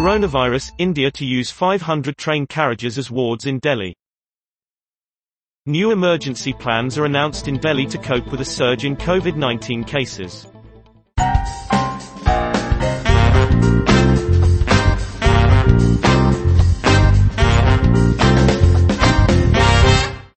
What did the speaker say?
Coronavirus, India to use 500 train carriages as wards in Delhi. New emergency plans are announced in Delhi to cope with a surge in COVID-19 cases.